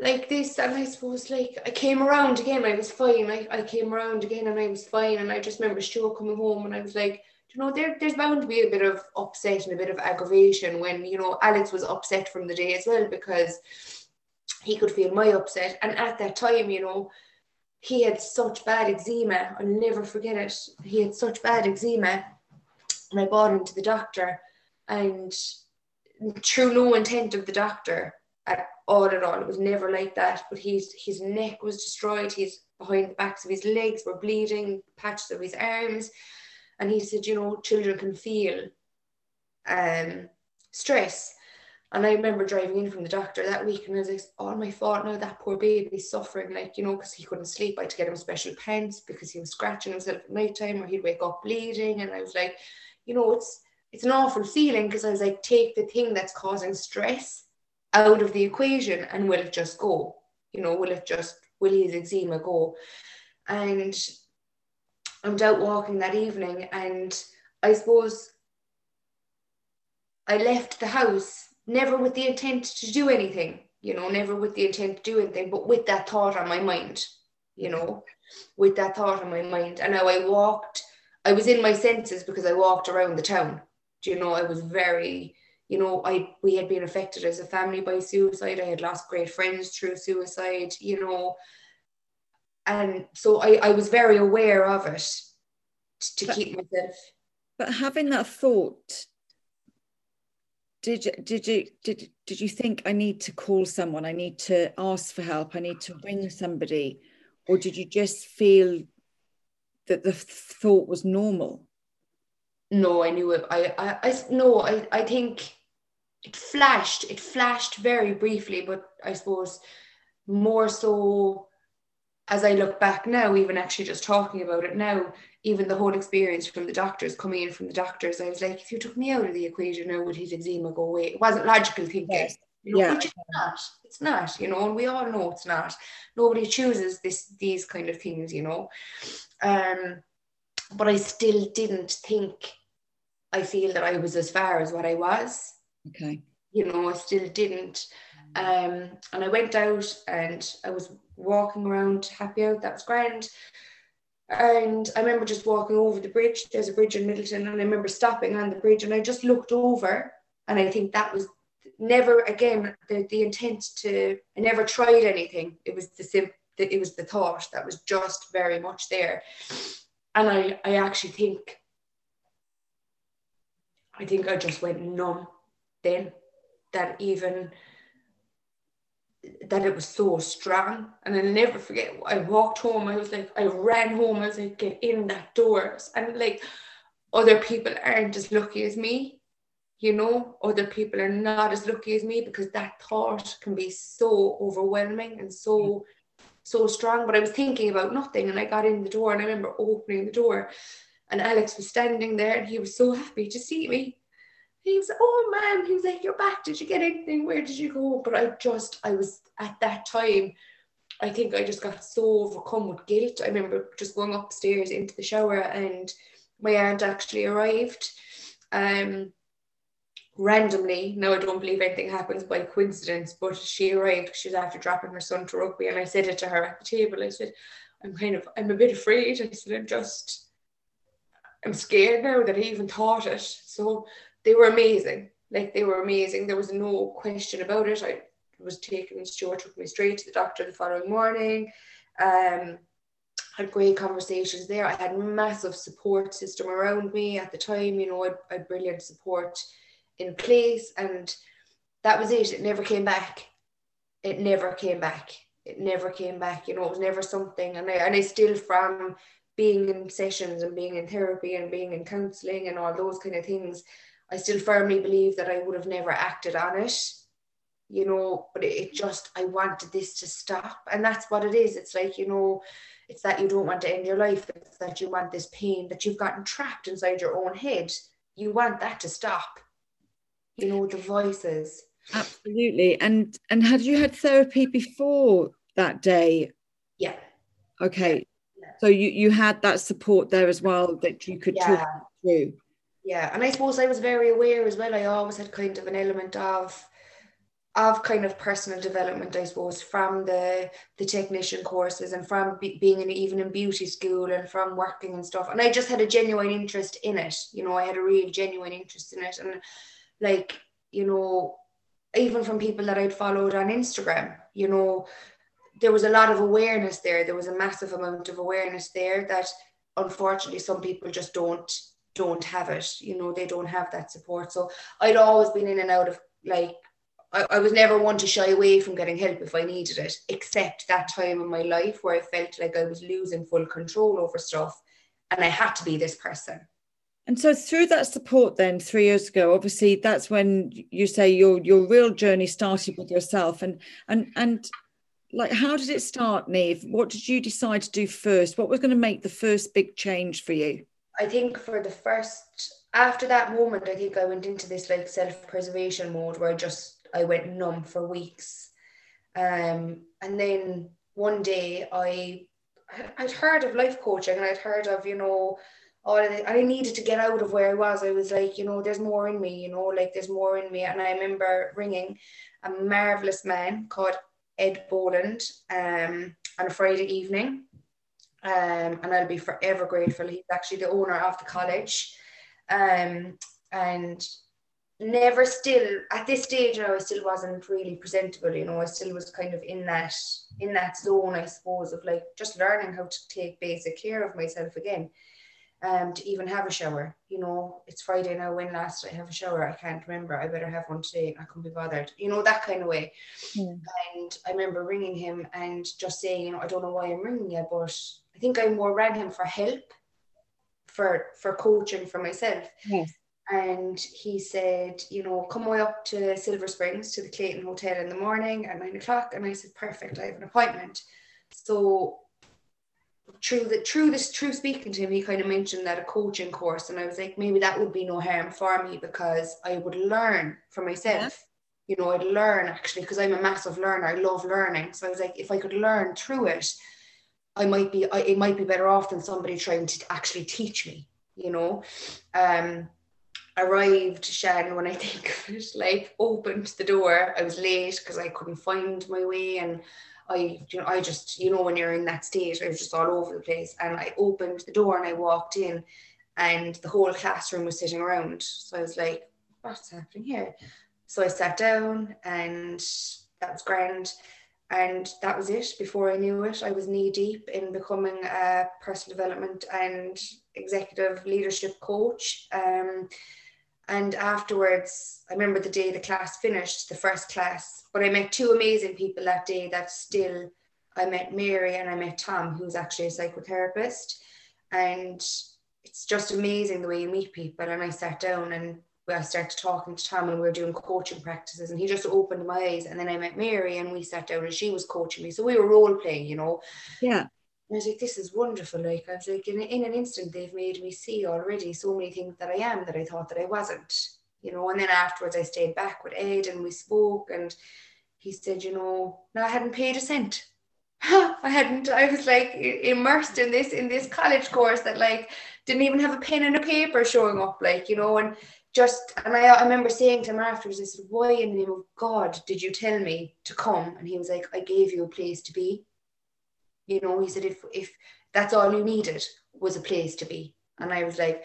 Speaker 3: like this, and I suppose like I came around again, I was fine. I, I came around again and I was fine. And I just remember Stuart coming home and I was like, you know, there, there's bound to be a bit of upset and a bit of aggravation when, you know, Alex was upset from the day as well because he could feel my upset. And at that time, you know, he had such bad eczema. I'll never forget it. He had such bad eczema. And I brought him to the doctor. And through no intent of the doctor at all at all, it was never like that. But his his neck was destroyed. His behind the backs of his legs were bleeding, patches of his arms and he said, you know, children can feel um, stress. And I remember driving in from the doctor that week and I was like, oh my fault now that poor baby's suffering, like, you know, because he couldn't sleep. I had to get him special pants because he was scratching himself at night time or he'd wake up bleeding. And I was like, you know, it's it's an awful feeling because I was like, take the thing that's causing stress out of the equation and will it just go? You know, will it just will his eczema go? And I was out walking that evening and I suppose I left the house never with the intent to do anything, you know, never with the intent to do anything, but with that thought on my mind, you know, with that thought on my mind. And now I walked, I was in my senses because I walked around the town. Do you know, I was very, you know, I we had been affected as a family by suicide. I had lost great friends through suicide, you know, and so I, I was very aware of it to but, keep myself
Speaker 2: but having that thought did you did you did, did you think i need to call someone. I need to ask for help. I need to ring somebody or did you just feel that the thought was normal?
Speaker 3: No i knew it i i, I no I, I think it flashed it flashed very briefly but i suppose more so as I look back now, even actually just talking about it now, even the whole experience from the doctors coming in from the doctors, I was like, if you took me out of the equation now, would his eczema go away? It wasn't logical thinking. Yes. You know, yeah. which it's not. It's not, you know, and we all know it's not. Nobody chooses this these kind of things, you know. Um, but I still didn't think I feel that I was as far as what I was.
Speaker 2: Okay.
Speaker 3: You know, I still didn't. Um, and I went out and I was walking around happy out. That was grand. And I remember just walking over the bridge. There's a bridge in Midleton, and I remember stopping on the bridge and I just looked over. And I think that was never again the, the intent to I never tried anything. It was the sim it was the thought that was just very much there. And I, I actually think I think I just went numb then that even that it was so strong. And I'll never forget, I walked home, I was like, I ran home, I was like, get in that doors. And like, other people aren't as lucky as me. You know, other people are not as lucky as me because that thought can be so overwhelming and so mm. so strong. But I was thinking about nothing and I got in the door and I remember opening the door and Alex was standing there and he was so happy to see me. He was, like, oh man, he was like, You're back. Did you get anything? Where did you go? But I just, I was at that time, I think I just got so overcome with guilt. I remember just going upstairs into the shower and my aunt actually arrived. Um, randomly. Now I don't believe anything happens by coincidence, but she arrived. She was after dropping her son to rugby, and I said it to her at the table. I said, "I'm kind of, I'm a bit afraid." I said, "I'm just, I'm scared now that I even thought it." So they were amazing. Like they were amazing. There was no question about it. I was taken. Stuart took me straight to the doctor the following morning. Um, had great conversations there. I had massive support system around me at the time. You know, I, had brilliant support in place and that was it it never came back it never came back it never came back you know it was never something and I, and I still from being in sessions and being in therapy and being in counseling and all those kind of things I still firmly believe that I would have never acted on it you know but it, it just I wanted this to stop. And that's what it is. It's like you know it's that you don't want to end your life. It's that you want this pain that you've gotten trapped inside your own head. You want that to stop you know the voices.
Speaker 2: Absolutely. And and had you had therapy before that day?
Speaker 3: Yeah.
Speaker 2: Okay. Yeah. so you you had that support there as well that you could yeah. talk through
Speaker 3: yeah and i suppose i was very aware as well i always had kind of an element of of kind of personal development, I suppose, from the the technician courses and from be, being in even in beauty school and from working and stuff. And I just had a genuine interest in it. You know, I had a real genuine interest in it. And like you know even from people that I'd followed on Instagram you know there was a lot of awareness there there was a massive amount of awareness there that unfortunately some people just don't don't have it you know they don't have that support so I'd always been in and out of like I, I was never one to shy away from getting help if I needed it, except that time in my life where I felt like I was losing full control over stuff and I had to be this person
Speaker 2: and so through that support then three years ago, obviously that's when you say your your real journey started with yourself. And and and like how did it start, Neve? What did you decide to do first? What was going to make the first big change for you?
Speaker 3: I think for the first after that moment, I think I went into this like self-preservation mode where I just I went numb for weeks. Um, and then one day I I'd heard of life coaching and I'd heard of, you know, all of it. I needed to get out of where I was. I was like, you know, there's more in me, you know, like there's more in me. And I remember ringing a marvelous man called Ed Boland um, on a Friday evening. Um, and I'll be forever grateful. He's actually the owner of the college. Um, and never still at this stage I still wasn't really presentable, you know, I still was kind of in that in that zone, I suppose, of like just learning how to take basic care of myself again um, to even have a shower. You know, it's Friday now. When last I have a shower, I can't remember. I better have one today. I can't be bothered. You know, that kind of way. And I remember ringing him and just saying, you know, I don't know why I'm ringing you, but I think I more rang him for help, for for coaching for myself.
Speaker 2: Yes.
Speaker 3: And he said, you know, come way up to Silver Springs to the Clayton Hotel in the morning at nine o'clock. And I said, perfect, I have an appointment. So through the through this through speaking to him, he kind of mentioned that a coaching course, and I was like, maybe that would be no harm for me because I would learn for myself. Yeah. You know, I'd learn actually because I'm a massive learner. I love learning, so I was like, if I could learn through it, I might be I, it might be better off than somebody trying to actually teach me. You know, um, arrived Shan when I [laughs] think of it, like opened the door. I was late because I couldn't find my way and I, you know, I just, you know, when you're in that state, I was just all over the place. And I opened the door and I walked in, and the whole classroom was sitting around. So I was like, what's happening here? So I sat down, and that was grand. And that was it. Before I knew it, I was knee deep in becoming a personal development and executive leadership coach. Um, and afterwards, I remember the day the class finished, the first class, but I met two amazing people that day that still, I met Mary and I met Tom, who's actually a psychotherapist. And it's just amazing the way you meet people. And I sat down and I started talking to Tom and we were doing coaching practices and he just opened my eyes. And then I met Mary and we sat down and she was coaching me. So we were role playing, you know.
Speaker 2: Yeah.
Speaker 3: And I was like, this is wonderful. Like, I was like, in, in an instant, they've made me see already so many things that I am that I thought that I wasn't, you know. And then afterwards, I stayed back with Ed and we spoke. And he said, you know, no, I hadn't paid a cent. [laughs] I hadn't, I was like immersed in this, in this college course that like didn't even have a pen and a paper showing up, like, you know. And just, and I, I remember saying to him afterwards, I said, why in the name of God did you tell me to come? And he was like, I gave you a place to be you know, he said, if, if that's all you needed was a place to be. And I was like,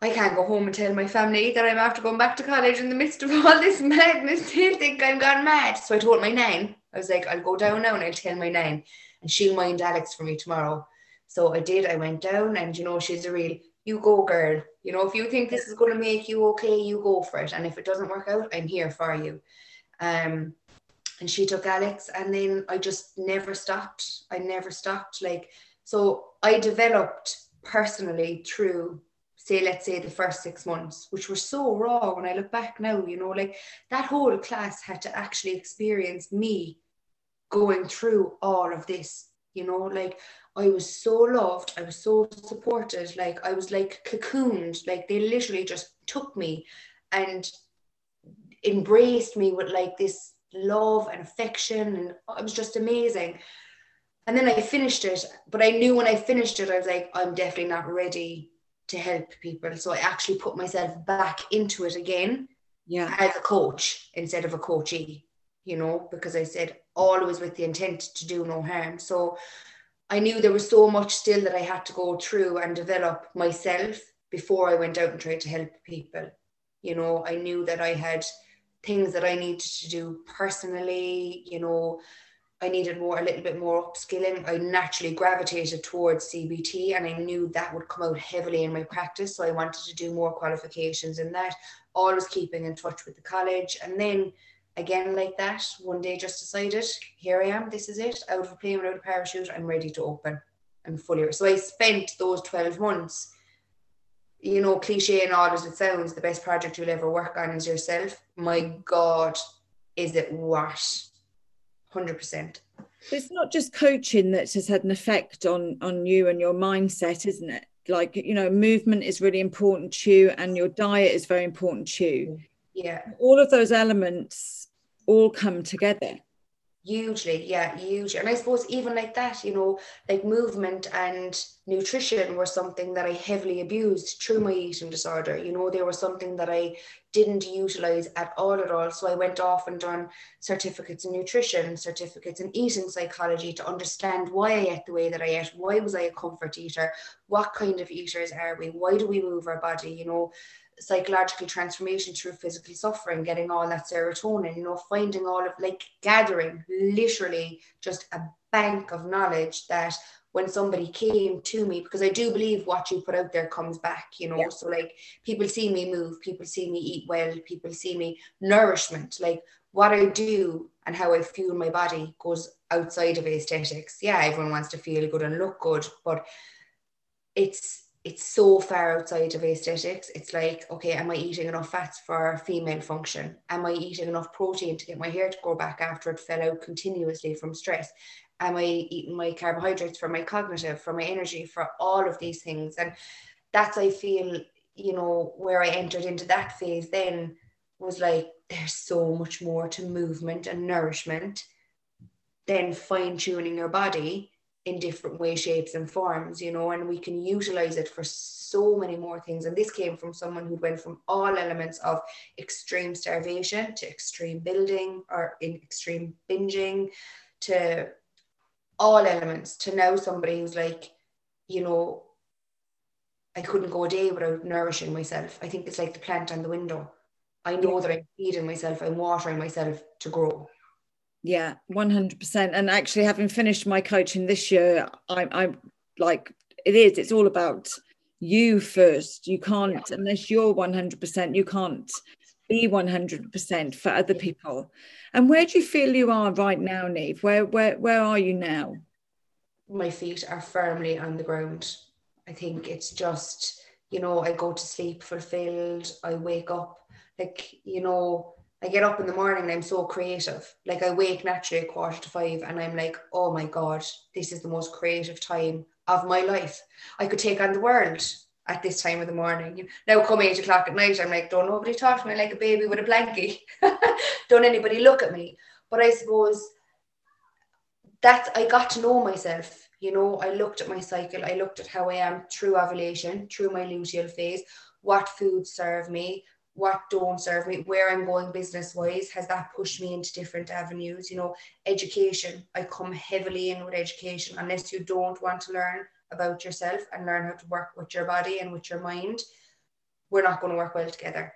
Speaker 3: I can't go home and tell my family that I'm after going back to college in the midst of [laughs] all this madness. [laughs] They'll think I'm gone mad. So I told my nan, I was like, I'll go down now and I'll tell my nan, and she'll mind Alex for me tomorrow. So I did. I went down, and you know, she's a real, you go, girl. You know, if you think this is going to make you okay, you go for it. And if it doesn't work out, I'm here for you. Um, and she took Alex and then I just never stopped. I never stopped. Like so I developed personally through say let's say the first six months which were so raw when I look back now you know like that whole class had to actually experience me going through all of this you know like I was so loved I was so supported like I was like cocooned like they literally just took me and embraced me with like this love and affection and it was just amazing. And then i finished it but i knew when i finished it i was like i'm definitely not ready to help people. So i actually put myself back into it again
Speaker 2: yeah.
Speaker 3: as a coach instead of a coachee you know because i said always with the intent to do no harm. So i knew there was so much still that i had to go through and develop myself before i went out and tried to help people. You know i knew that i had things that I needed to do personally, you know, I needed more, a little bit more upskilling. I naturally gravitated towards CBT and I knew that would come out heavily in my practice. So I wanted to do more qualifications in that, always keeping in touch with the college. And then again, like that, one day just decided, here I am, this is it, out of a plane without a parachute, I'm ready to open. I'm fully. So I spent those 12 months you know, cliche and odd as it sounds, the best project you'll ever work on is yourself. My God, is it what? 100%.
Speaker 2: It's not just coaching that has had an effect on on you and your mindset, isn't it? Like, you know, movement is really important to you and your diet is very important to you.
Speaker 3: Yeah.
Speaker 2: All of those elements all come together
Speaker 3: hugely yeah hugely. And i suppose even like that you know like movement and nutrition were something that i heavily abused through my eating disorder. You know they were something that i didn't utilize at all at all. So i went off and done certificates in nutrition certificates in eating psychology to understand why i ate the way that i ate why was i a comfort eater what kind of eaters are we why do we move our body you know psychological transformation through physical suffering, getting all that serotonin, you know, finding all of like gathering literally just a bank of knowledge that when somebody came to me, because I do believe what you put out there comes back, you know. Yeah. So like people see me move, people see me eat well, people see me nourishment, like what I do and how I fuel my body goes outside of aesthetics. Yeah, everyone wants to feel good and look good, but it's it's so far outside of aesthetics. It's like, okay, am I eating enough fats for female function? Am I eating enough protein to get my hair to grow back after it fell out continuously from stress? Am I eating my carbohydrates for my cognitive, for my energy, for all of these things? And that's, I feel, you know, where I entered into that phase then was like, there's so much more to movement and nourishment than fine tuning your body in different ways, shapes, and forms, you know, and we can utilize it for so many more things. And this came from someone who went from all elements of extreme starvation to extreme building or in extreme binging to all elements to now somebody who's like, you know, I couldn't go a day without nourishing myself. I think it's like the plant on the window. I know that I'm feeding myself, I'm watering myself to grow.
Speaker 2: Yeah, 100%. And actually, having finished my coaching this year, I'm, I'm like, it is, it's all about you first. You can't, yeah. unless you're 100%, you can't be 100% for other people. And where do you feel you are right now, Neve? Where, where, where are you now?
Speaker 3: My feet are firmly on the ground. I think it's just, you know, I go to sleep fulfilled. I wake up like, you know, I get up in the morning and I'm so creative. Like I wake naturally at quarter to five and I'm like, oh my God, this is the most creative time of my life. I could take on the world at this time of the morning. Now come eight o'clock at night, I'm like, don't nobody talk to me like a baby with a blankie. [laughs] don't anybody look at me. But I suppose that I got to know myself. You know, I looked at my cycle, I looked at how I am through ovulation, through my luteal phase, what foods serve me, what don't serve me, where I'm going business wise, has that pushed me into different avenues? You know, education, I come heavily in with education. Unless you don't want to learn about yourself and learn how to work with your body and with your mind, we're not going to work well together.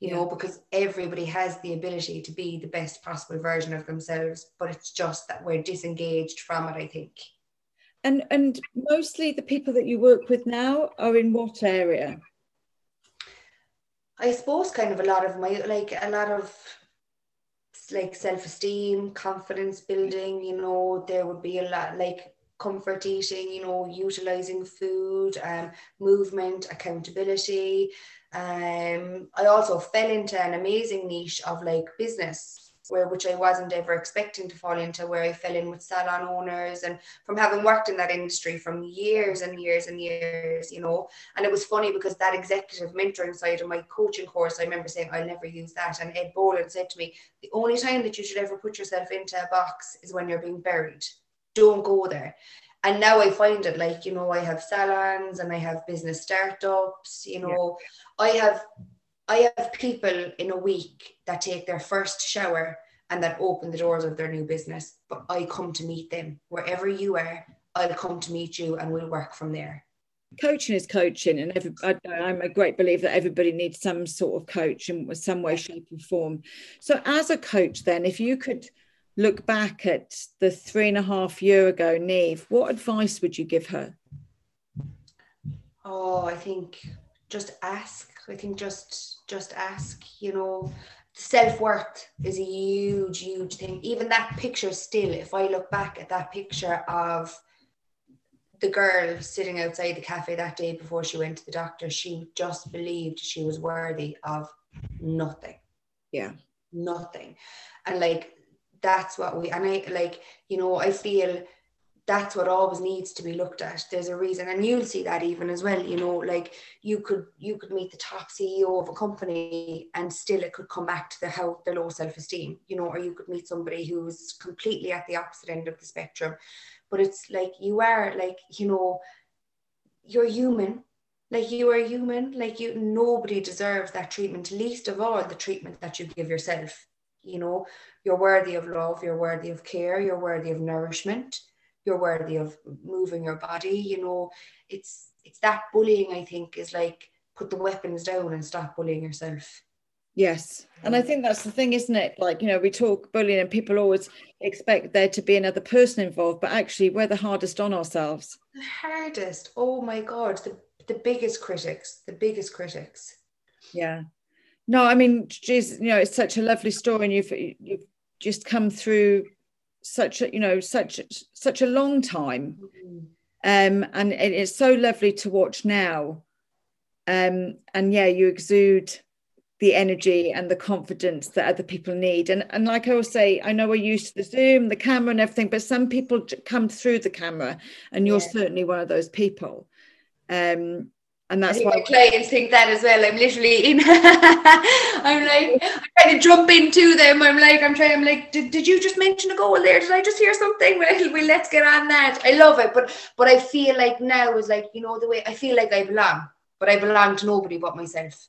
Speaker 3: You yeah. know, because everybody has the ability to be the best possible version of themselves, but it's just that we're disengaged from it, I think.
Speaker 2: And and mostly the people that you work with now are in what area?
Speaker 3: I suppose kind of a lot of my like a lot of like self-esteem, confidence building, you know, there would be a lot like comfort eating, you know, utilizing food, um, movement, accountability. Um, I also fell into an amazing niche of like business where which I wasn't ever expecting to fall into, where I fell in with salon owners and from having worked in that industry from years and years and years, you know. And it was funny because that executive mentoring side of my coaching course, I remember saying, I'll never use that. And Ed Boland said to me, the only time that you should ever put yourself into a box is when you're being buried. Don't go there and now I find it like you know I have salons and I have business startups you know yeah. I have I have people in a week that take their first shower and that open the doors of their new business. But I come to meet them wherever you are. I'll come to meet you and we'll work from there.
Speaker 2: Coaching is coaching, and every, I, I'm a great believer that everybody needs some sort of coach in some way, shape, or form. So, as a coach, then, if you could look back at the three and a half year ago, Neve, what advice would you give her?
Speaker 3: Oh, I think just ask. I think just just ask, you know, self worth is a huge, huge thing. Even that picture, still, if I look back at that picture of the girl sitting outside the cafe that day before she went to the doctor, she just believed she was worthy of nothing.
Speaker 2: Yeah.
Speaker 3: Nothing. And like, that's what we, and I like, you know, I feel that's what always needs to be looked at. There's a reason and you'll see that even as well you know like you could you could meet the top ceo of a company and still it could come back to the how the low self-esteem you know or you could meet somebody who's completely at the opposite end of the spectrum. But it's like you are like you know you're human. Like you are human. Like you nobody deserves that treatment least of all the treatment that you give yourself you know. You're worthy of love you're worthy of care you're worthy of nourishment you're worthy of moving your body you know. It's it's that bullying i think is like put the weapons down and stop bullying yourself.
Speaker 2: Yes. And i think that's the thing isn't it? Like you know we talk bullying and people always expect there to be another person involved but actually we're the hardest on ourselves.
Speaker 3: The hardest. Oh my god. The, the biggest critics. The biggest critics.
Speaker 2: Yeah. No i mean geez, you know it's such a lovely story and you've you've just come through such a you know such such a long time mm-hmm. um and it's so lovely to watch now um and yeah you exude the energy and the confidence that other people need and and like i always say i know we're used to the zoom the camera and everything but some people come through the camera and you're yeah. certainly one of those people um and that's why
Speaker 3: my clients think that as well. I'm literally in. [laughs] I'm like I'm trying to jump into them. I'm like I'm trying. I'm like, did, did you just mention a goal there? Did I just hear something? [laughs] Well, well, let's get on that. I love it, but but I feel like now is like you know the way I feel like I belong, but I belong to nobody but myself.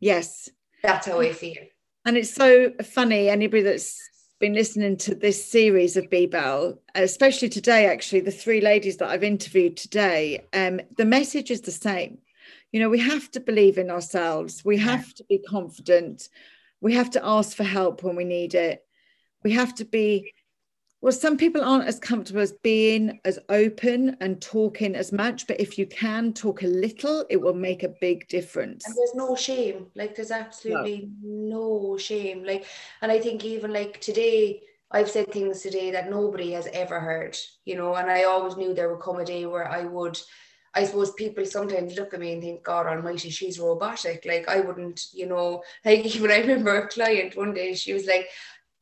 Speaker 2: Yes,
Speaker 3: that's how I feel.
Speaker 2: And it's so funny. Anybody that's been listening to this series of Bebel, especially today, actually, the three ladies that I've interviewed today, um, the message is the same. You know, we have to believe in ourselves, we have to be confident, we have to ask for help when we need it, we have to be well, some people aren't as comfortable as being as open and talking as much, but if you can talk a little, it will make a big difference.
Speaker 3: And there's no shame. Like there's absolutely no, no shame. Like, and I think even like today, I've said things today that nobody has ever heard, you know, and I always knew there would come a day where I would I suppose people sometimes look at me and think, God almighty, she's robotic. Like I wouldn't, you know, [laughs] like even I remember a client one day, she was like,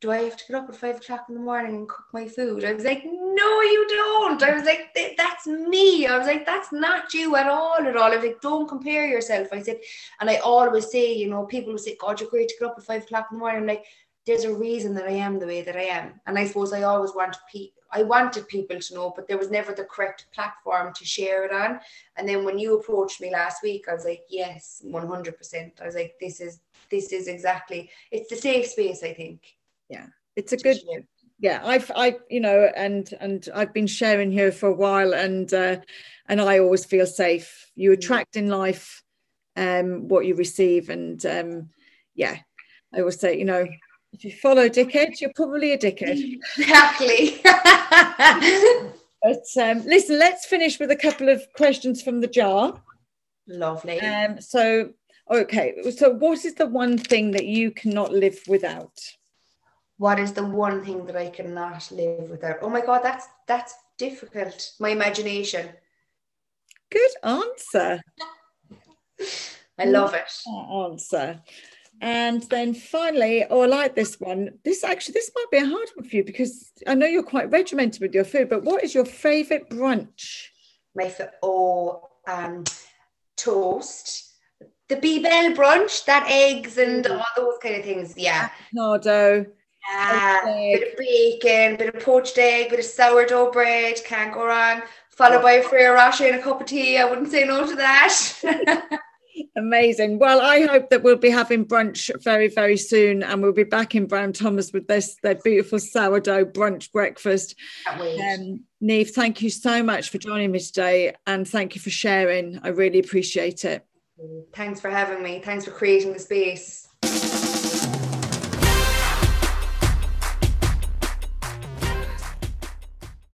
Speaker 3: do I have to get up at five o'clock in the morning and cook my food? I was like, no, you don't. I was like, that's me. I was like, that's not you at all, at all. I was like, don't compare yourself. I said, and I always say, you know, people will say, God, you're great to get up at five o'clock in the morning. I'm like, there's a reason that I am the way that I am. And I suppose I always want people, I wanted people to know, but there was never the correct platform to share it on. And then when you approached me last week, I was like, yes, 100%. I was like, this is, this is exactly, it's the safe space, I think
Speaker 2: yeah. It's a good yeah i've i you know and and i've been sharing here for a while and uh and i always feel safe. You mm. attract in life um what you receive and um yeah i always say you know if you follow dickhead you're probably a dickhead. [laughs]
Speaker 3: Exactly. [laughs]
Speaker 2: But um listen let's finish with a couple of questions from the jar.
Speaker 3: Lovely.
Speaker 2: Um so okay so what is the one thing that you cannot live without
Speaker 3: what is the one thing that I cannot live without? Oh my god, that's that's difficult. My imagination.
Speaker 2: Good answer.
Speaker 3: I love it.
Speaker 2: Answer. And then finally, oh, I like this one. This actually, this might be a hard one for you because I know you're quite regimented with your food. But what is your favorite brunch?
Speaker 3: My fa- oh, um, toast. The B-Bell brunch, that eggs and mm. all those kind of things. Yeah.
Speaker 2: Avocado.
Speaker 3: Yeah, bit of bacon, bit of poached egg, a bit of sourdough bread, can't go wrong. Followed by a Ferrero Rocher and a cup of tea. I wouldn't say no to that. [laughs]
Speaker 2: Amazing. Well, I hope that we'll be having brunch very, very soon, and we'll be back in Brown Thomas with this their beautiful sourdough brunch breakfast. Um, Neve, thank you so much for joining me today, and thank you for sharing. I really appreciate it.
Speaker 3: Thanks for having me. Thanks for creating the space.